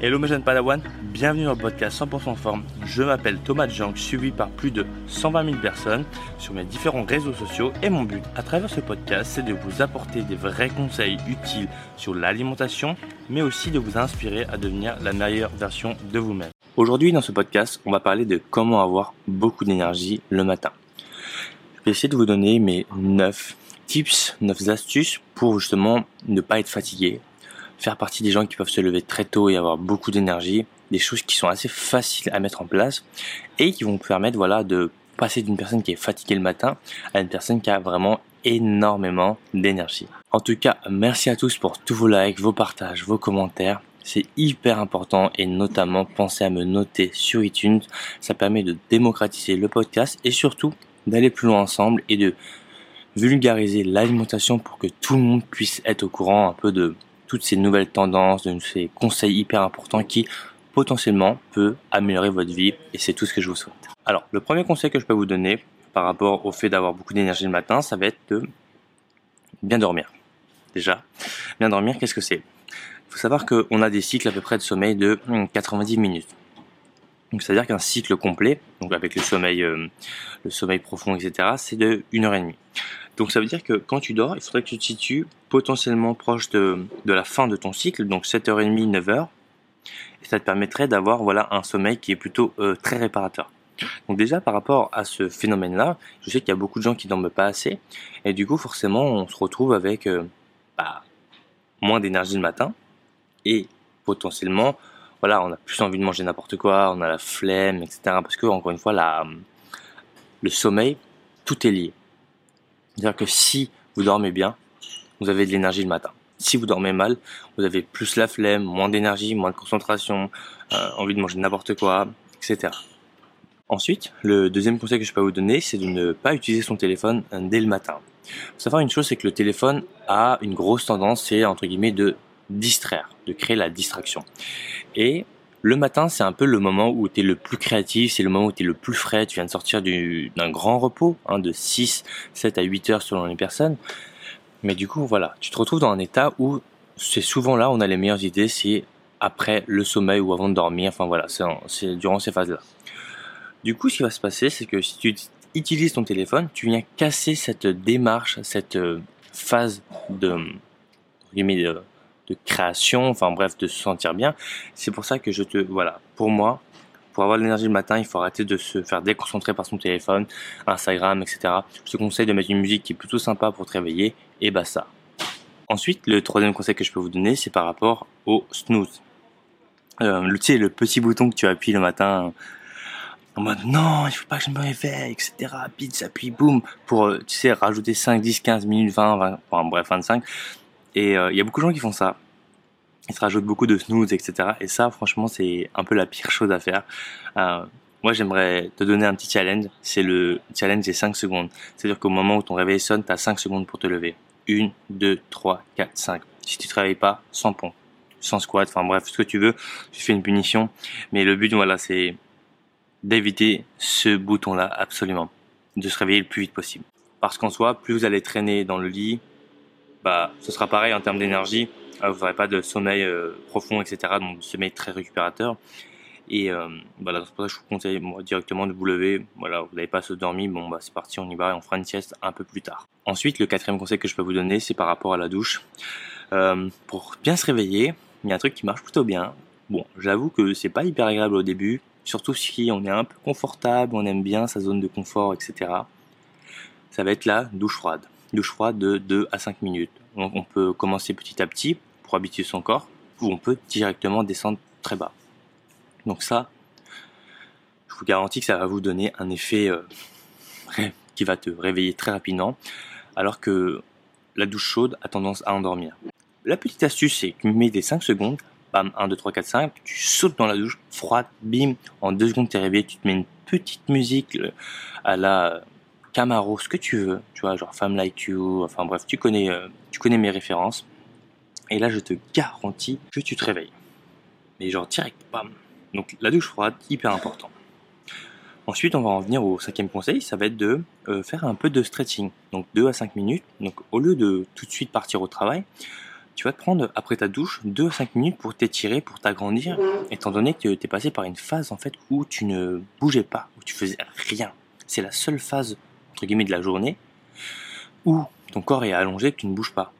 Hello mes jeunes Padawan, bienvenue dans le podcast 100% forme. Je m'appelle Thomas Jank, suivi par plus de 120 000 personnes sur mes différents réseaux sociaux et mon but à travers ce podcast c'est de vous apporter des vrais conseils utiles sur l'alimentation mais aussi de vous inspirer à devenir la meilleure version de vous-même. Aujourd'hui dans ce podcast on va parler de comment avoir beaucoup d'énergie le matin. Je vais essayer de vous donner mes 9 tips, 9 astuces pour justement ne pas être fatigué, faire partie des gens qui peuvent se lever très tôt et avoir beaucoup d'énergie, des choses qui sont assez faciles à mettre en place et qui vont permettre voilà de passer d'une personne qui est fatiguée le matin à une personne qui a vraiment énormément d'énergie. En tout cas, merci à tous pour tous vos likes, vos partages, vos commentaires. C'est hyper important et notamment pensez à me noter sur iTunes. Ça permet de démocratiser le podcast et surtout d'aller plus loin ensemble et de vulgariser l'alimentation pour que tout le monde puisse être au courant un peu de toutes ces nouvelles tendances, de ces conseils hyper importants qui potentiellement peut améliorer votre vie et c'est tout ce que je vous souhaite. Alors, le premier conseil que je peux vous donner par rapport au fait d'avoir beaucoup d'énergie le matin, ça va être de bien dormir. Déjà, bien dormir, qu'est-ce que c'est? Il faut savoir qu'on a des cycles à peu près de sommeil de 90 minutes. Donc, c'est-à-dire qu'un cycle complet, donc avec le sommeil, euh, le sommeil profond, etc., c'est de 1 heure et demie. Donc ça veut dire que quand tu dors, il faudrait que tu te situes potentiellement proche de, de la fin de ton cycle, donc 7h30, 9h. Et ça te permettrait d'avoir voilà un sommeil qui est plutôt euh, très réparateur. Donc déjà par rapport à ce phénomène-là, je sais qu'il y a beaucoup de gens qui dorment pas assez, et du coup forcément on se retrouve avec euh, bah, moins d'énergie le matin, et potentiellement voilà on a plus envie de manger n'importe quoi, on a la flemme, etc. Parce que encore une fois la, le sommeil, tout est lié. C'est-à-dire que si vous dormez bien, vous avez de l'énergie le matin. Si vous dormez mal, vous avez plus la flemme, moins d'énergie, moins de concentration, euh, envie de manger n'importe quoi, etc. Ensuite, le deuxième conseil que je peux vous donner, c'est de ne pas utiliser son téléphone dès le matin. Faut savoir une chose, c'est que le téléphone a une grosse tendance, c'est entre guillemets de distraire, de créer la distraction. Le matin, c'est un peu le moment où tu es le plus créatif, c'est le moment où tu es le plus frais, tu viens de sortir d'un grand repos, hein, de 6, 7 à 8 heures selon les personnes. Mais du coup, voilà, tu te retrouves dans un état où c'est souvent là où on a les meilleures idées, c'est après le sommeil ou avant de dormir, enfin voilà, c'est durant ces phases-là. Du coup, ce qui va se passer, c'est que si tu utilises ton téléphone, tu viens casser cette démarche, cette euh, phase de, de de création, enfin bref, de se sentir bien. C'est pour ça que je te, voilà, pour moi, pour avoir de l'énergie le matin, il faut arrêter de se faire déconcentrer par son téléphone, Instagram, etc. Je te conseille de mettre une musique qui est plutôt sympa pour te réveiller, et bah ça. Ensuite, le troisième conseil que je peux vous donner, c'est par rapport au snooze. Euh, le, tu sais, le petit bouton que tu appuies le matin en mode non, il faut pas que je me réveille, etc. Pizza, puis boum, pour, euh, tu sais, rajouter 5, 10, 15 minutes, 20, 20 enfin bref, 25. Et euh, il y a beaucoup de gens qui font ça. Ils se rajoutent beaucoup de snooze, etc. Et ça, franchement, c'est un peu la pire chose à faire. Euh, moi, j'aimerais te donner un petit challenge. C'est le challenge des 5 secondes. C'est-à-dire qu'au moment où ton réveil sonne, tu as 5 secondes pour te lever. 1, 2, 3, 4, 5. Si tu te réveilles pas, sans pont, sans squat, enfin bref, ce que tu veux, tu fais une punition. Mais le but, voilà, c'est d'éviter ce bouton-là, absolument. De se réveiller le plus vite possible. Parce qu'en soi, plus vous allez traîner dans le lit, bah, ce sera pareil en termes d'énergie. Euh, vous n'aurez pas de sommeil euh, profond, etc. Donc, sommeil très récupérateur. Et euh, voilà, c'est pour ça que je vous conseille moi, directement de vous lever. Voilà, vous n'avez pas se dormir, bon bah c'est parti, on y va et on fera une sieste un peu plus tard. Ensuite, le quatrième conseil que je peux vous donner, c'est par rapport à la douche. Euh, pour bien se réveiller, il y a un truc qui marche plutôt bien. Bon, j'avoue que c'est pas hyper agréable au début, surtout si on est un peu confortable, on aime bien sa zone de confort, etc. Ça va être la douche froide douche froide de 2 à 5 minutes. On peut commencer petit à petit pour habituer son corps, ou on peut directement descendre très bas. Donc ça, je vous garantis que ça va vous donner un effet euh, qui va te réveiller très rapidement, alors que la douche chaude a tendance à endormir. La petite astuce, c'est que tu mets des 5 secondes, bam, 1, 2, 3, 4, 5, tu sautes dans la douche froide, bim, en 2 secondes tu es réveillé, tu te mets une petite musique euh, à la Camaro, ce que tu veux, tu vois, genre Femme Like You, enfin bref, tu connais, euh, tu connais mes références. Et là, je te garantis que tu te réveilles. Mais genre direct, bam. Donc la douche froide, hyper important. Ensuite, on va en venir au cinquième conseil, ça va être de euh, faire un peu de stretching. Donc 2 à 5 minutes. Donc au lieu de tout de suite partir au travail, tu vas te prendre après ta douche 2 à 5 minutes pour t'étirer, pour t'agrandir, étant donné que tu es passé par une phase en fait où tu ne bougeais pas, où tu faisais rien. C'est la seule phase entre guillemets de la journée où ton corps est allongé, que tu ne bouges pas.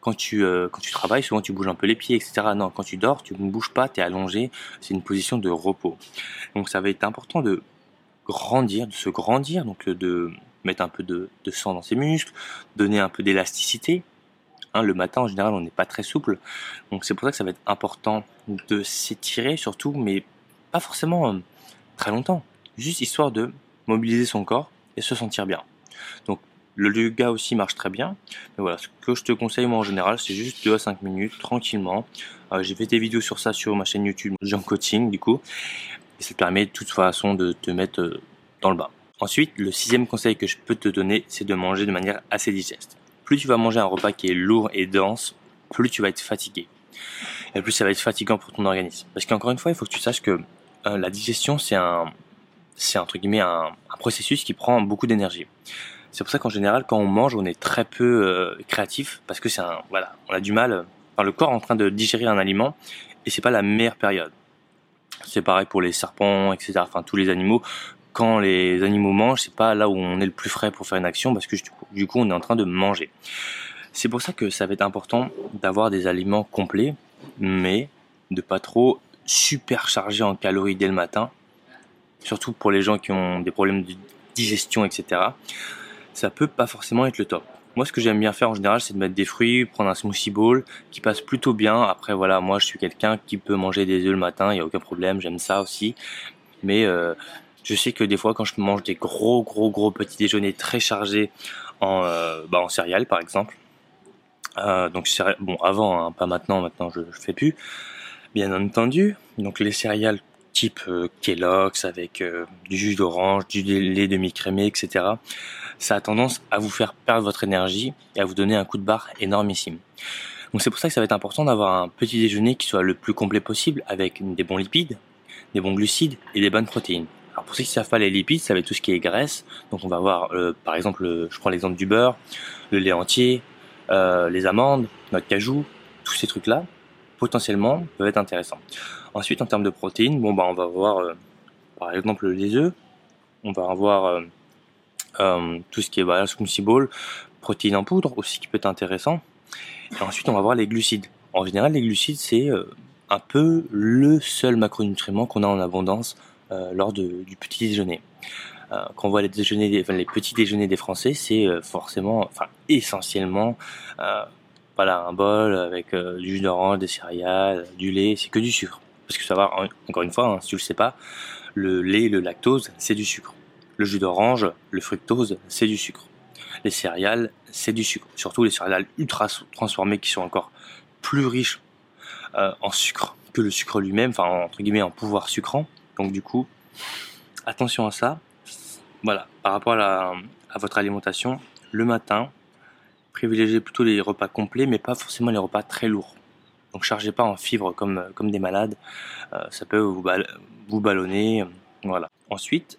Quand tu, euh, quand tu travailles, souvent tu bouges un peu les pieds, etc. Non, quand tu dors, tu ne bouges pas, tu es allongé, c'est une position de repos. Donc ça va être important de grandir, de se grandir, donc de mettre un peu de, de sang dans ses muscles, donner un peu d'élasticité, Hein, le matin, en général, on n'est pas très souple. Donc c'est pour ça que ça va être important de s'étirer surtout, mais pas forcément euh, très longtemps. Juste histoire de mobiliser son corps et se sentir bien. Donc le yoga aussi marche très bien. Mais voilà, ce que je te conseille moi en général, c'est juste 2 à 5 minutes, tranquillement. Euh, j'ai fait des vidéos sur ça sur ma chaîne YouTube, Jean Coaching du coup. Et ça te permet de toute façon de te mettre euh, dans le bain. Ensuite, le sixième conseil que je peux te donner, c'est de manger de manière assez digeste plus tu vas manger un repas qui est lourd et dense, plus tu vas être fatigué. Et plus ça va être fatigant pour ton organisme. Parce qu'encore une fois, il faut que tu saches que euh, la digestion, c'est un, c'est entre guillemets un, processus qui prend beaucoup d'énergie. C'est pour ça qu'en général, quand on mange, on est très peu euh, créatif parce que c'est un, voilà, on a du mal, par le corps en train de digérer un aliment et c'est pas la meilleure période. C'est pareil pour les serpents, etc. Enfin, tous les animaux quand les animaux mangent, c'est pas là où on est le plus frais pour faire une action parce que du coup, on est en train de manger. C'est pour ça que ça va être important d'avoir des aliments complets, mais de pas trop supercharger en calories dès le matin, surtout pour les gens qui ont des problèmes de digestion, etc. Ça peut pas forcément être le top. Moi, ce que j'aime bien faire en général, c'est de mettre des fruits, prendre un smoothie bowl qui passe plutôt bien. Après, voilà, moi, je suis quelqu'un qui peut manger des œufs le matin, il n'y a aucun problème, j'aime ça aussi. Mais euh, je sais que des fois, quand je mange des gros, gros, gros petits déjeuners très chargés en, euh, bah, en céréales, par exemple, euh, donc bon, avant, hein, pas maintenant, maintenant je, je fais plus, bien entendu. Donc les céréales type euh, Kellogg's avec euh, du jus d'orange, du lait demi-crémé, etc. Ça a tendance à vous faire perdre votre énergie et à vous donner un coup de barre énormissime. Donc c'est pour ça que ça va être important d'avoir un petit déjeuner qui soit le plus complet possible avec des bons lipides, des bons glucides et des bonnes protéines. Alors pour ceux qui savent pas les lipides, ça va être tout ce qui est graisse. Donc on va avoir euh, par exemple, je prends l'exemple du beurre, le lait entier, euh, les amandes, notre cajou, tous ces trucs-là potentiellement peuvent être intéressants. Ensuite en termes de protéines, bon bah on va avoir euh, par exemple les œufs, on va avoir tout ce qui est bah, smoothie bowl, protéines en poudre aussi qui peut être intéressant. Et ensuite on va avoir les glucides. En général les glucides c'est un peu le seul macronutriment qu'on a en abondance euh, lors du petit déjeuner. Euh, quand on voit les, déjeuners, enfin, les petits déjeuners des Français, c'est euh, forcément, enfin essentiellement, voilà, un bol avec du jus d'orange, des céréales, du lait, c'est que du sucre. Parce que ça va, encore une fois, hein, si tu le sais pas, le lait, le lactose, c'est du sucre. Le jus d'orange, le fructose, c'est du sucre. Les céréales, c'est du sucre. Surtout les céréales ultra transformées qui sont encore plus riches en sucre que le sucre lui-même, enfin entre guillemets en pouvoir sucrant. Donc du coup, attention à ça. Voilà, par rapport à, votre alimentation, le matin, privilégiez plutôt les repas complets, mais pas forcément les repas très lourds. Donc chargez pas en fibres comme, comme des malades, euh, ça peut vous, vous ballonner. voilà. Ensuite,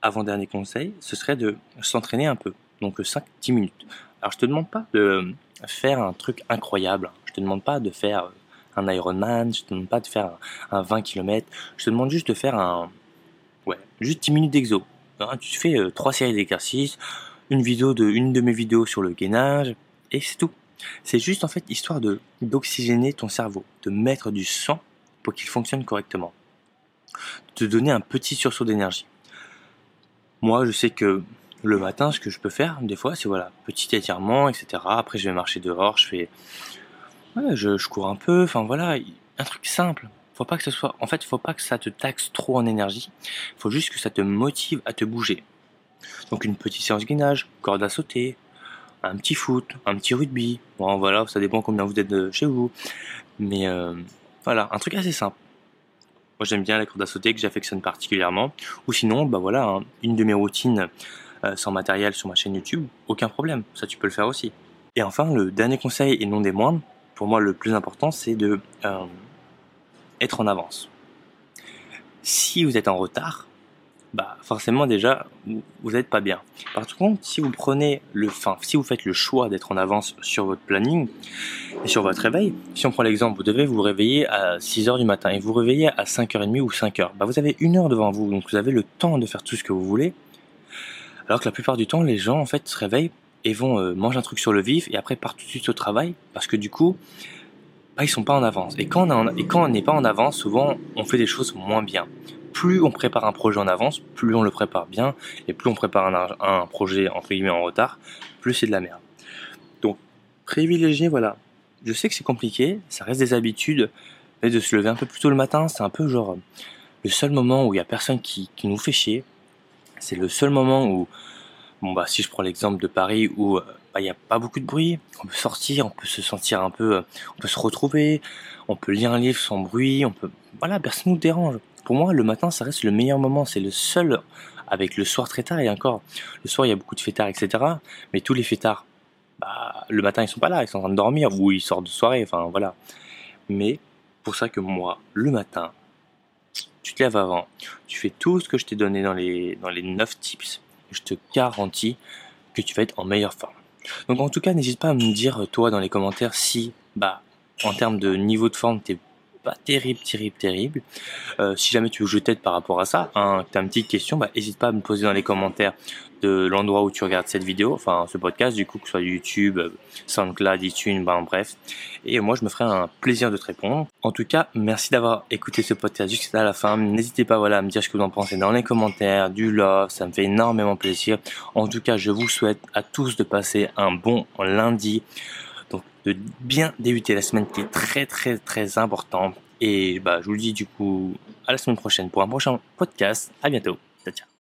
avant-dernier conseil, ce serait de s'entraîner un peu, donc 5-10 minutes. Alors je te demande pas de faire un truc incroyable, je te demande pas de faire un Ironman, je te demande pas de faire un, 20 km, je te demande juste de faire un, ouais, juste 10 minutes d'exo. Hein, tu fais euh, trois séries d'exercices, une vidéo de, une de mes vidéos sur le gainage, et c'est tout. C'est juste en fait histoire de d'oxygéner ton cerveau, de mettre du sang pour qu'il fonctionne correctement, de te donner un petit sursaut d'énergie. Moi, je sais que le matin, ce que je peux faire, des fois, c'est voilà, petit étirement, etc. Après, je vais marcher dehors, je fais je, je cours un peu, enfin voilà, un truc simple. Faut pas que ce soit, en fait, faut pas que ça te taxe trop en énergie. Faut juste que ça te motive à te bouger. Donc une petite séance gainage, corde à sauter, un petit foot, un petit rugby. Bon voilà, ça dépend combien vous êtes chez vous. Mais euh, voilà, un truc assez simple. Moi j'aime bien la corde à sauter que j'affectionne particulièrement. Ou sinon, bah voilà, hein, une de mes routines euh, sans matériel sur ma chaîne YouTube, aucun problème. Ça tu peux le faire aussi. Et enfin, le dernier conseil et non des moindres, pour moi, le plus important, c'est de euh, être en avance. Si vous êtes en retard, bah forcément déjà vous n'êtes pas bien. Par contre, si vous prenez le, enfin, si vous faites le choix d'être en avance sur votre planning et sur votre réveil, si on prend l'exemple, vous devez vous réveiller à 6h du matin et vous réveillez à 5h30 ou 5h, bah vous avez une heure devant vous, donc vous avez le temps de faire tout ce que vous voulez. Alors que la plupart du temps, les gens en fait se réveillent et vont euh, manger un truc sur le vif et après partent tout de suite au travail parce que du coup, bah, ils sont pas en avance. Et quand on n'est pas en avance, souvent on fait des choses moins bien plus on prépare un projet en avance, plus on le prépare bien, et plus on prépare un, projet entre guillemets en retard, plus c'est de la merde. Donc, privilégier, voilà. Je sais que c'est compliqué, ça reste des habitudes, mais de se lever un peu plus tôt le matin, c'est un peu genre le seul moment où il y a personne qui, nous fait chier. C'est le seul moment où, bon bah si je prends l'exemple de Paris où euh, bah, il n'y a pas beaucoup de bruit, on peut sortir, on peut se sentir un peu, on peut se retrouver, on peut lire un livre sans bruit, on peut, voilà, personne nous dérange pour moi, le matin, ça reste le meilleur moment. C'est le seul, avec le soir très tard et encore. Le soir, il y a beaucoup de fêtards, etc. Mais tous les fêtards, bah, le matin, ils sont pas là, ils sont en train de dormir ou ils sortent de soirée, enfin voilà. Mais pour ça que moi, le matin, tu te lèves avant, tu fais tout ce que je t'ai donné dans les, dans les 9 tips. Je te garantis que tu vas être en meilleure forme. Donc en tout cas, n'hésite pas à me dire, toi, dans les commentaires, si, bah, en termes de niveau de forme, t'es pas terrible, terrible, terrible. Euh, si jamais tu veux que je t'aide par rapport à ça, hein, tu as une petite question, bah, n'hésite pas à me poser dans les commentaires de l'endroit où tu regardes cette vidéo, enfin ce podcast, du coup, que ce soit YouTube, SoundCloud, iTunes, ben bref. Et moi, je me ferai un plaisir de te répondre. En tout cas, merci d'avoir écouté ce podcast jusqu'à la fin. N'hésitez pas voilà, à me dire ce que vous en pensez dans les commentaires, du love, ça me fait énormément plaisir. En tout cas, je vous souhaite à tous de passer un bon lundi de bien débuter la semaine qui est très très très importante. Et bah, je vous dis du coup à la semaine prochaine pour un prochain podcast. À bientôt. Ciao, ciao.